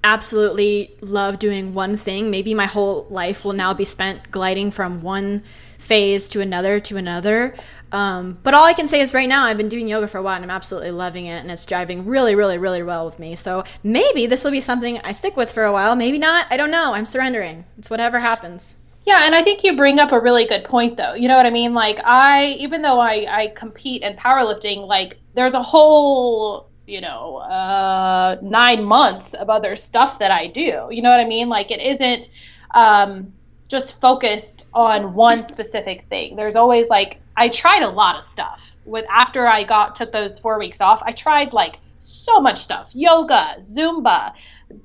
absolutely love doing one thing. Maybe my whole life will now be spent gliding from one phase to another to another. Um, but all I can say is right now I've been doing yoga for a while and I'm absolutely loving it and it's driving really, really, really well with me. So maybe this will be something I stick with for a while. Maybe not. I don't know. I'm surrendering. It's whatever happens. Yeah, and I think you bring up a really good point though. You know what I mean? Like I even though I, I compete in powerlifting, like there's a whole you know uh, nine months of other stuff that I do. You know what I mean? Like it isn't um, just focused on one specific thing. There's always like I tried a lot of stuff. With after I got took those four weeks off, I tried like so much stuff: yoga, Zumba,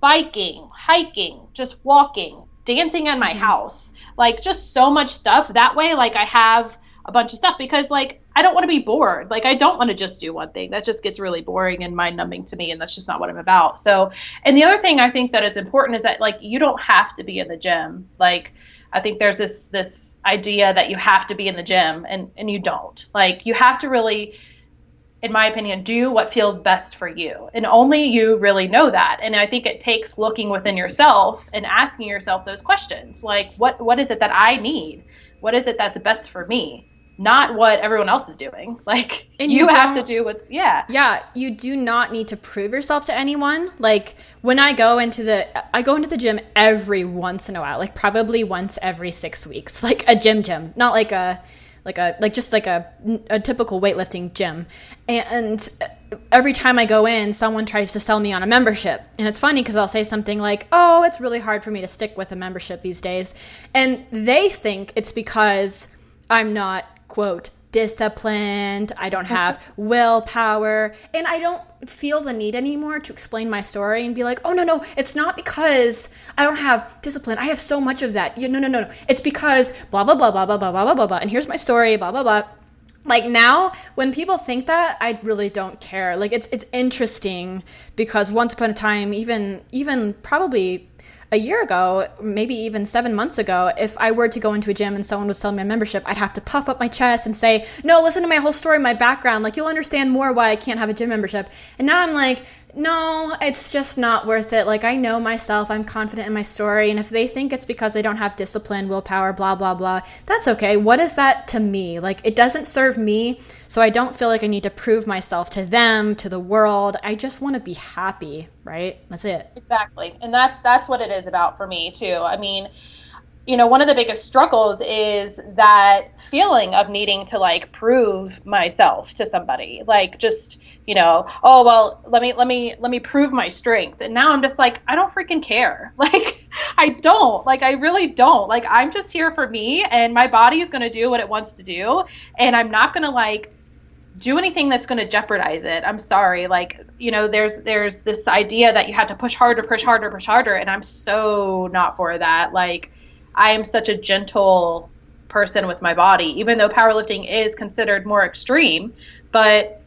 biking, hiking, just walking, dancing in my mm-hmm. house, like just so much stuff. That way, like I have a bunch of stuff because like I don't want to be bored. Like I don't want to just do one thing. That just gets really boring and mind numbing to me and that's just not what I'm about. So, and the other thing I think that is important is that like you don't have to be in the gym. Like I think there's this this idea that you have to be in the gym and and you don't. Like you have to really in my opinion do what feels best for you. And only you really know that. And I think it takes looking within yourself and asking yourself those questions. Like what what is it that I need? What is it that's best for me? Not what everyone else is doing. Like and you, you have to do what's yeah. Yeah, you do not need to prove yourself to anyone. Like when I go into the I go into the gym every once in a while, like probably once every 6 weeks. Like a gym gym, not like a like a like just like a, a typical weightlifting gym and every time i go in someone tries to sell me on a membership and it's funny because i'll say something like oh it's really hard for me to stick with a membership these days and they think it's because i'm not quote disciplined, I don't have willpower, and I don't feel the need anymore to explain my story and be like, "Oh no, no, it's not because I don't have discipline. I have so much of that." You no, no, no, no. It's because blah blah blah blah blah blah blah blah blah blah. And here's my story, blah blah blah. Like now, when people think that, I really don't care. Like it's it's interesting because once upon a time, even even probably a year ago, maybe even seven months ago, if I were to go into a gym and someone was selling a membership, I'd have to puff up my chest and say, No, listen to my whole story, my background. Like, you'll understand more why I can't have a gym membership. And now I'm like, no, it's just not worth it. Like, I know myself, I'm confident in my story. And if they think it's because I don't have discipline, willpower, blah, blah, blah, that's okay. What is that to me? Like, it doesn't serve me. So I don't feel like I need to prove myself to them, to the world. I just want to be happy, right? That's it. Exactly. And that's, that's what it is about for me, too. I mean, you know one of the biggest struggles is that feeling of needing to like prove myself to somebody. Like just you know oh well let me let me let me prove my strength. And now i'm just like i don't freaking care. Like i don't. Like i really don't. Like i'm just here for me and my body is going to do what it wants to do and i'm not going to like do anything that's going to jeopardize it. I'm sorry. Like you know there's there's this idea that you have to push harder push harder push harder and i'm so not for that. Like I am such a gentle person with my body, even though powerlifting is considered more extreme. But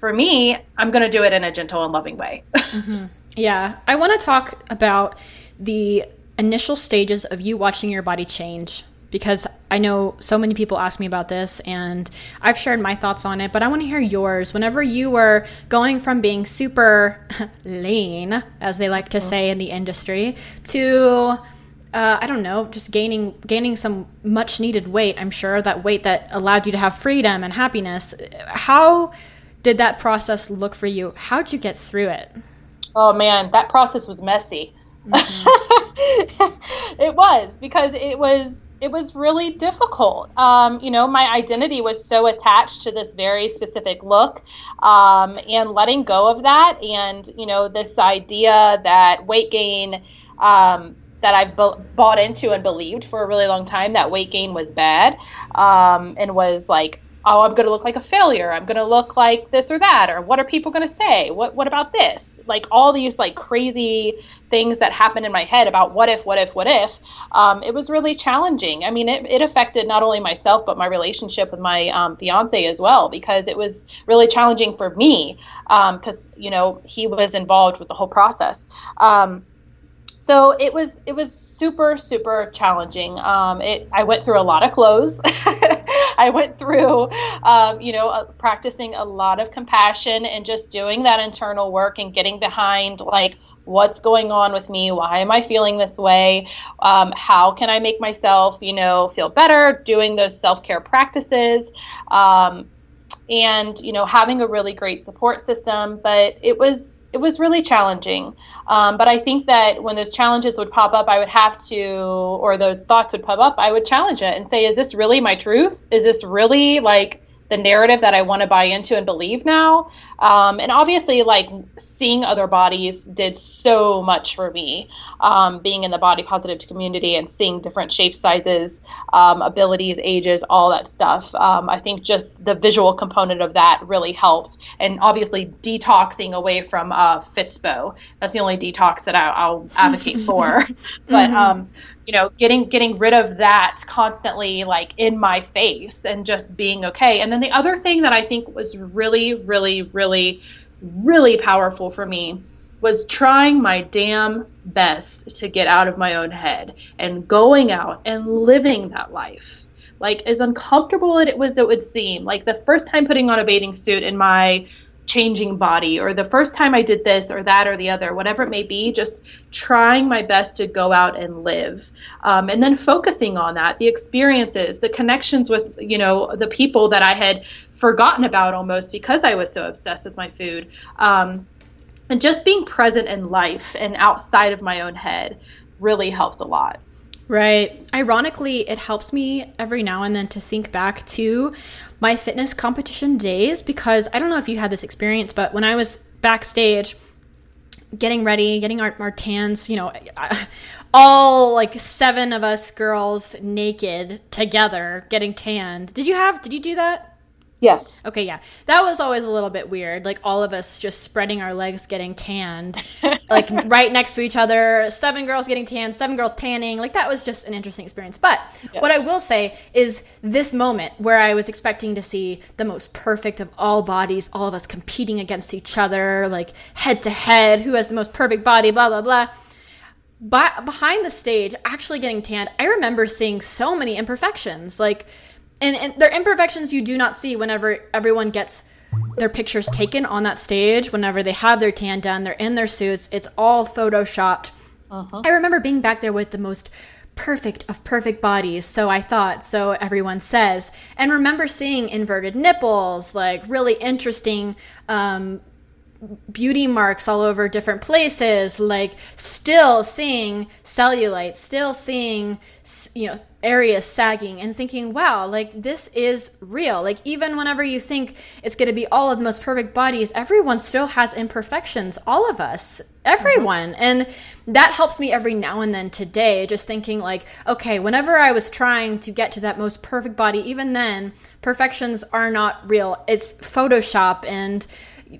for me, I'm going to do it in a gentle and loving way. mm-hmm. Yeah. I want to talk about the initial stages of you watching your body change because I know so many people ask me about this and I've shared my thoughts on it, but I want to hear yours. Whenever you were going from being super lean, as they like to say in the industry, to uh, I don't know, just gaining gaining some much needed weight. I'm sure that weight that allowed you to have freedom and happiness. How did that process look for you? How'd you get through it? Oh man, that process was messy. Mm-hmm. it was because it was it was really difficult. Um, you know, my identity was so attached to this very specific look, um, and letting go of that, and you know, this idea that weight gain. Um, that I've bought into and believed for a really long time that weight gain was bad um, and was like, oh, I'm going to look like a failure. I'm going to look like this or that, or what are people going to say? What what about this? Like all these like crazy things that happened in my head about what if, what if, what if. Um, it was really challenging. I mean, it, it affected not only myself but my relationship with my um, fiance as well because it was really challenging for me because um, you know he was involved with the whole process. Um, so it was it was super super challenging. Um, it I went through a lot of clothes. I went through, um, you know, uh, practicing a lot of compassion and just doing that internal work and getting behind like what's going on with me why am i feeling this way um, how can i make myself you know feel better doing those self-care practices um, and you know having a really great support system but it was it was really challenging um, but i think that when those challenges would pop up i would have to or those thoughts would pop up i would challenge it and say is this really my truth is this really like the narrative that I want to buy into and believe now. Um, and obviously, like seeing other bodies did so much for me. Um, being in the body positive community and seeing different shape sizes, um, abilities, ages, all that stuff. Um, I think just the visual component of that really helped. And obviously, detoxing away from uh, Fitspo. That's the only detox that I, will advocate for. but um, you know getting getting rid of that constantly like in my face and just being okay and then the other thing that i think was really really really really powerful for me was trying my damn best to get out of my own head and going out and living that life. Like as uncomfortable as it was it would seem. Like the first time putting on a bathing suit in my changing body or the first time I did this or that or the other, whatever it may be, just trying my best to go out and live. Um, and then focusing on that, the experiences, the connections with, you know, the people that I had forgotten about almost because I was so obsessed with my food. Um, and just being present in life and outside of my own head really helps a lot. Right. Ironically, it helps me every now and then to think back to my fitness competition days because I don't know if you had this experience, but when I was backstage getting ready, getting our, our tans, you know, all like seven of us girls naked together getting tanned. Did you have, did you do that? Yes. Okay, yeah. That was always a little bit weird. Like all of us just spreading our legs getting tanned, like right next to each other, seven girls getting tanned, seven girls tanning. Like that was just an interesting experience. But yes. what I will say is this moment where I was expecting to see the most perfect of all bodies, all of us competing against each other, like head to head, who has the most perfect body, blah, blah, blah. But behind the stage, actually getting tanned, I remember seeing so many imperfections. Like, and, and they're imperfections you do not see whenever everyone gets their pictures taken on that stage whenever they have their tan done they're in their suits it's all photoshopped uh-huh. i remember being back there with the most perfect of perfect bodies so i thought so everyone says and remember seeing inverted nipples like really interesting um, beauty marks all over different places like still seeing cellulite still seeing you know areas sagging and thinking wow like this is real. Like even whenever you think it's going to be all of the most perfect bodies everyone still has imperfections all of us everyone. Mm-hmm. and that helps me every now and then today just thinking like okay whenever i was trying to get to that most perfect body even then perfections are not real. It's photoshop and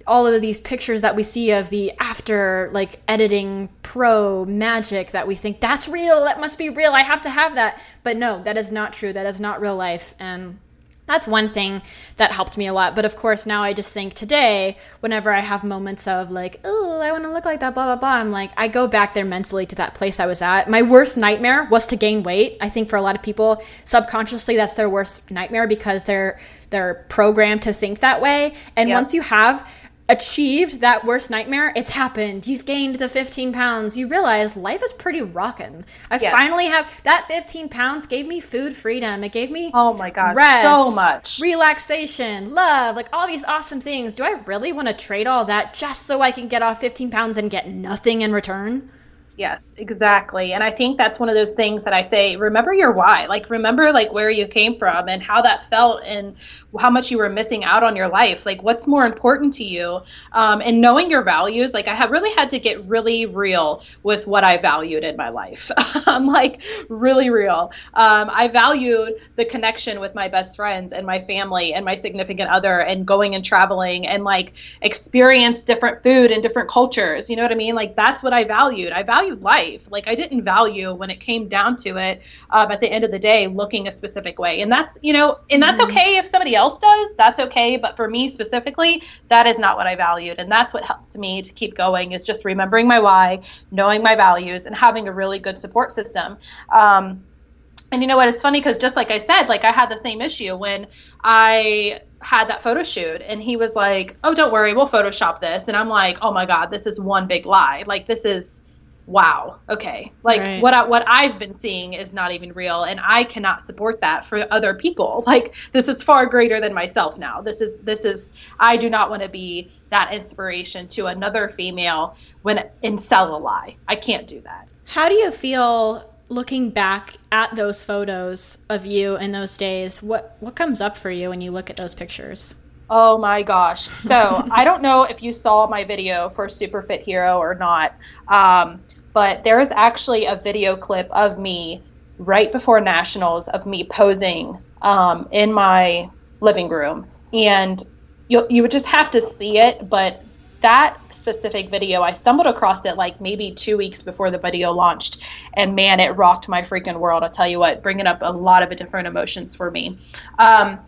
all of these pictures that we see of the after like editing pro magic that we think that's real that must be real i have to have that but no that is not true that is not real life and that's one thing that helped me a lot. But of course, now I just think today, whenever I have moments of like, oh, I want to look like that, blah, blah, blah, I'm like, I go back there mentally to that place I was at. My worst nightmare was to gain weight. I think for a lot of people, subconsciously, that's their worst nightmare because they're they're programmed to think that way. And once you have achieved that worst nightmare, it's happened. You've gained the 15 pounds. You realize life is pretty rocking. I yes. finally have that 15 pounds gave me food freedom. It gave me oh my god, rest, so much relaxation, love, like all these awesome things. Do I really want to trade all that just so I can get off 15 pounds and get nothing in return? Yes, exactly. And I think that's one of those things that I say, remember your why. Like remember like where you came from and how that felt and how much you were missing out on your life. Like what's more important to you? Um, and knowing your values, like I have really had to get really real with what I valued in my life. I'm like really real. Um, I valued the connection with my best friends and my family and my significant other and going and traveling and like experience different food and different cultures. You know what I mean? Like that's what I valued. I valued valued life. Like I didn't value when it came down to it. Um, at the end of the day, looking a specific way, and that's you know, and that's mm-hmm. okay if somebody else does. That's okay, but for me specifically, that is not what I valued, and that's what helped me to keep going. Is just remembering my why, knowing my values, and having a really good support system. Um, and you know what? It's funny because just like I said, like I had the same issue when I had that photo shoot and he was like, "Oh, don't worry, we'll photoshop this." And I'm like, "Oh my god, this is one big lie. Like this is wow okay. Like right. what I, what I've been seeing is not even real and I cannot support that for other people. Like this is far greater than myself now. This is this is I do not want to be that inspiration to another female when and sell a lie. I can't do that. How do you feel looking back at those photos of you in those days? What what comes up for you when you look at those pictures Oh my gosh. So I don't know if you saw my video for Super Fit Hero or not, um, but there is actually a video clip of me right before nationals of me posing um, in my living room. And you you would just have to see it but that specific video i stumbled across it like maybe two weeks before the video launched. And man it rocked my freaking world i'll tell you what bringing up a lot of different emotions for me. Um,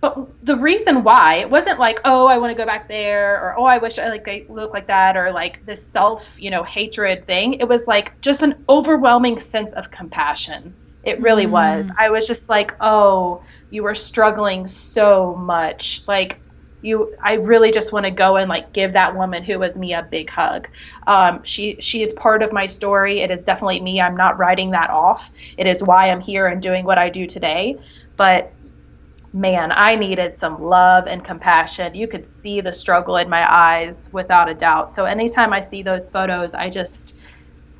but the reason why it wasn't like oh i want to go back there or oh i wish i like they look like that or like this self you know hatred thing. It was like just an overwhelming sense of compassion. It really mm. was. I was just like oh you were struggling so much. Like you i really just want to go and like give that woman who was me a big hug. Um, she she is part of my story. It is definitely me. I'm not writing that off. It is why i'm here and doing what i do today. But man, I needed some love and compassion. You could see the struggle in my eyes without a doubt. So anytime I see those photos, I just,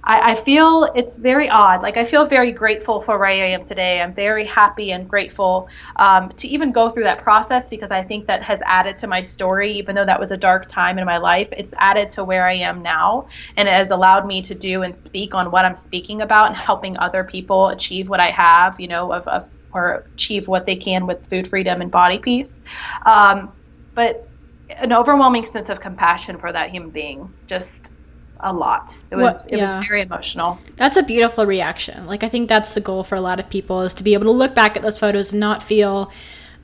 I, I, feel it's very odd. Like I feel very grateful for where I am today. I'm very happy and grateful um, to even go through that process because I think that has added to my story, even though that was a dark time in my life. It's added to where I am now, and it has allowed me to do and speak on what I'm speaking about and helping other people achieve what I have. You know, of, of or achieve what they can with food freedom and body peace. Um, but an overwhelming sense of compassion for that human being, just a lot. It was it yeah. was very emotional. That's a beautiful reaction. Like I think that's the goal for a lot of people is to be able to look back at those photos and not feel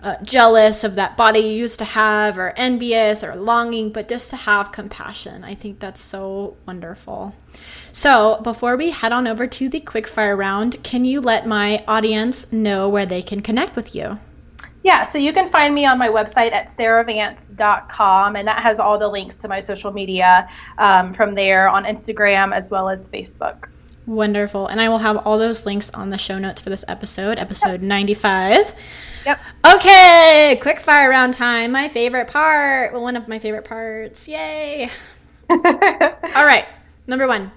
uh, jealous of that body you used to have or envious or longing, but just to have compassion. I think that's so wonderful. So, before we head on over to the quickfire round, can you let my audience know where they can connect with you? Yeah, so you can find me on my website at sarahvance.com, and that has all the links to my social media um, from there on Instagram as well as Facebook. Wonderful. And I will have all those links on the show notes for this episode, episode yep. 95. Yep. Okay, quick fire round time. My favorite part. Well, one of my favorite parts. Yay. all right. Number one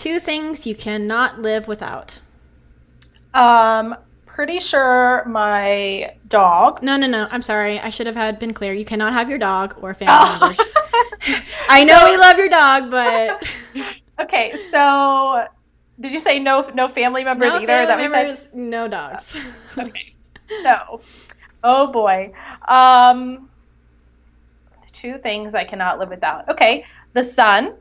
two things you cannot live without. Um, pretty sure my dog. No, no, no. I'm sorry. I should have had been clear. You cannot have your dog or family oh. members. I know we love your dog, but okay. So did you say no no family members no either? Family Is that what members, you said? No dogs. okay. So, oh boy. Um, two things I cannot live without. Okay, the sun.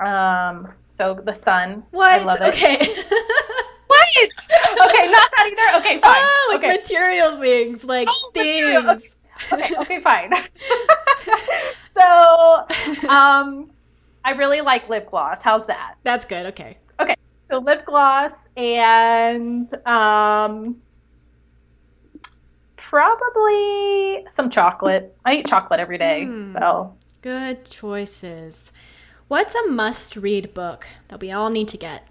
Um, so the sun. What? I love it. Okay. what? Okay, not that either. Okay, fine. Oh, like okay. material things, like oh, things. Okay. okay, okay, fine. so, um, I really like lip gloss. How's that? That's good. Okay. Okay. So lip gloss and um probably some chocolate. I eat chocolate every day, mm, so good choices. What's a must-read book that we all need to get?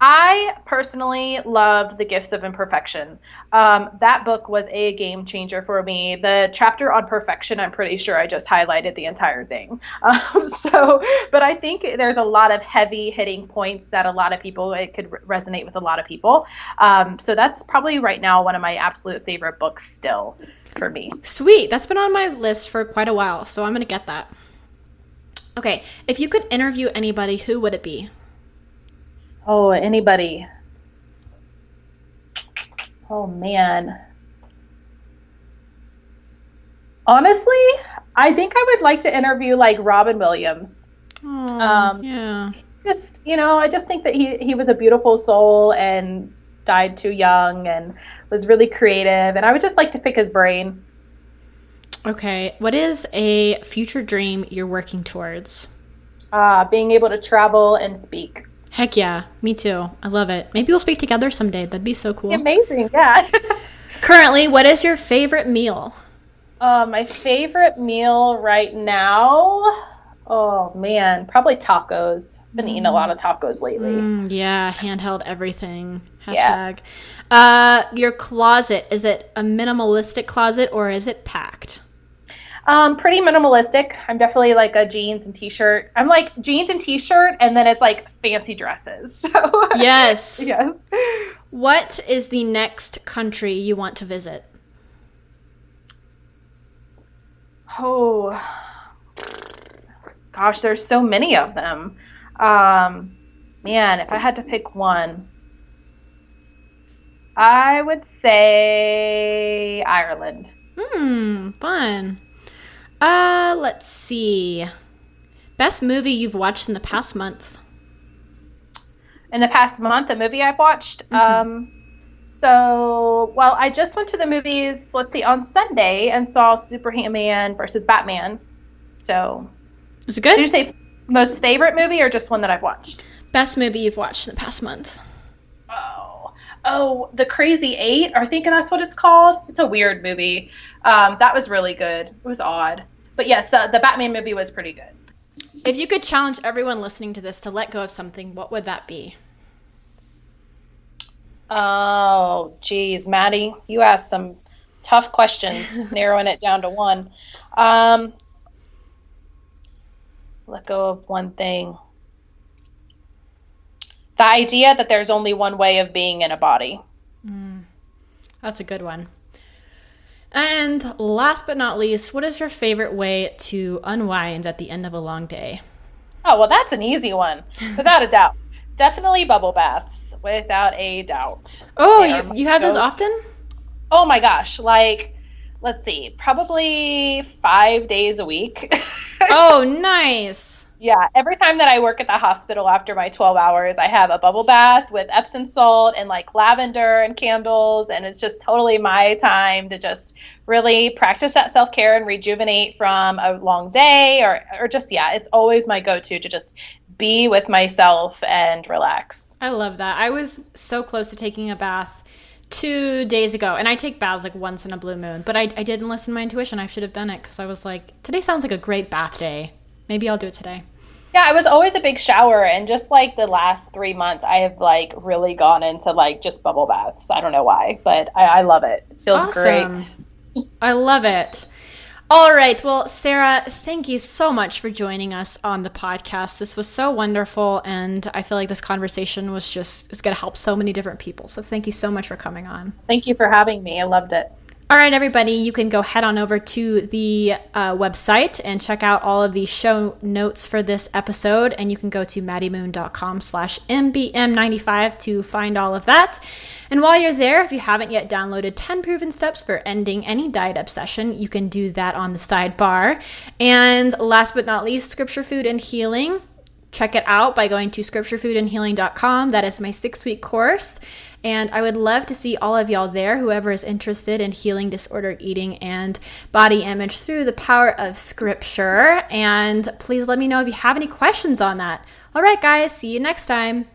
I personally love The Gifts of Imperfection. Um, that book was a game changer for me. The chapter on perfection, I'm pretty sure I just highlighted the entire thing. Um, so, but I think there's a lot of heavy hitting points that a lot of people, it could resonate with a lot of people. Um, so that's probably right now one of my absolute favorite books still for me. Sweet. That's been on my list for quite a while. So I'm going to get that. Okay. If you could interview anybody, who would it be? Oh, anybody. Oh man. Honestly, I think I would like to interview like Robin Williams. Oh, um, yeah. Just you know, I just think that he he was a beautiful soul and died too young and was really creative, and I would just like to pick his brain. Okay, what is a future dream you're working towards? Uh, being able to travel and speak. Heck yeah, me too. I love it. Maybe we'll speak together someday. That'd be so cool. Amazing, yeah. Currently, what is your favorite meal? Uh, my favorite meal right now. Oh man, probably tacos. Been mm. eating a lot of tacos lately. Mm, yeah, handheld everything. Hashtag. Yeah. Uh, your closet is it a minimalistic closet or is it packed? Um, pretty minimalistic. I'm definitely like a jeans and t-shirt. I'm like jeans and t-shirt, and then it's like fancy dresses. So yes, yes. What is the next country you want to visit? Oh, gosh, there's so many of them. Um, man, if I had to pick one, I would say Ireland. Hmm, fun. Uh, let's see. Best movie you've watched in the past month? In the past month, a movie I've watched. Mm-hmm. Um, So, well, I just went to the movies, let's see, on Sunday and saw Superman versus Batman. So, is it good? Did you say most favorite movie or just one that I've watched? Best movie you've watched in the past month. Oh, oh, The Crazy Eight. I think that's what it's called. It's a weird movie. Um, that was really good. It was odd, but yes, the the Batman movie was pretty good. If you could challenge everyone listening to this to let go of something, what would that be? Oh, geez, Maddie, you asked some tough questions, narrowing it down to one. Um, let go of one thing. The idea that there's only one way of being in a body. Mm, that's a good one. And last but not least, what is your favorite way to unwind at the end of a long day? Oh, well, that's an easy one, without a doubt. Definitely bubble baths, without a doubt. Oh, you, you have those often? Oh my gosh. Like, let's see, probably five days a week. oh, nice. Yeah, every time that I work at the hospital after my 12 hours, I have a bubble bath with Epsom salt and like lavender and candles. And it's just totally my time to just really practice that self care and rejuvenate from a long day or, or just, yeah, it's always my go to to just be with myself and relax. I love that. I was so close to taking a bath two days ago and i take baths like once in a blue moon but i, I didn't listen to my intuition i should have done it because i was like today sounds like a great bath day maybe i'll do it today yeah, I was always a big shower, and just like the last three months, I have like really gone into like just bubble baths. I don't know why, but I, I love it. It feels awesome. great. I love it. All right. Well, Sarah, thank you so much for joining us on the podcast. This was so wonderful, and I feel like this conversation was just is going to help so many different people. So thank you so much for coming on. Thank you for having me. I loved it. All right, everybody, you can go head on over to the uh, website and check out all of the show notes for this episode. And you can go to maddiemoon.com slash MBM95 to find all of that. And while you're there, if you haven't yet downloaded 10 proven steps for ending any diet obsession, you can do that on the sidebar. And last but not least, Scripture, Food, and Healing. Check it out by going to scripturefoodandhealing.com. That is my six week course. And I would love to see all of y'all there, whoever is interested in healing disordered eating and body image through the power of scripture. And please let me know if you have any questions on that. All right, guys, see you next time.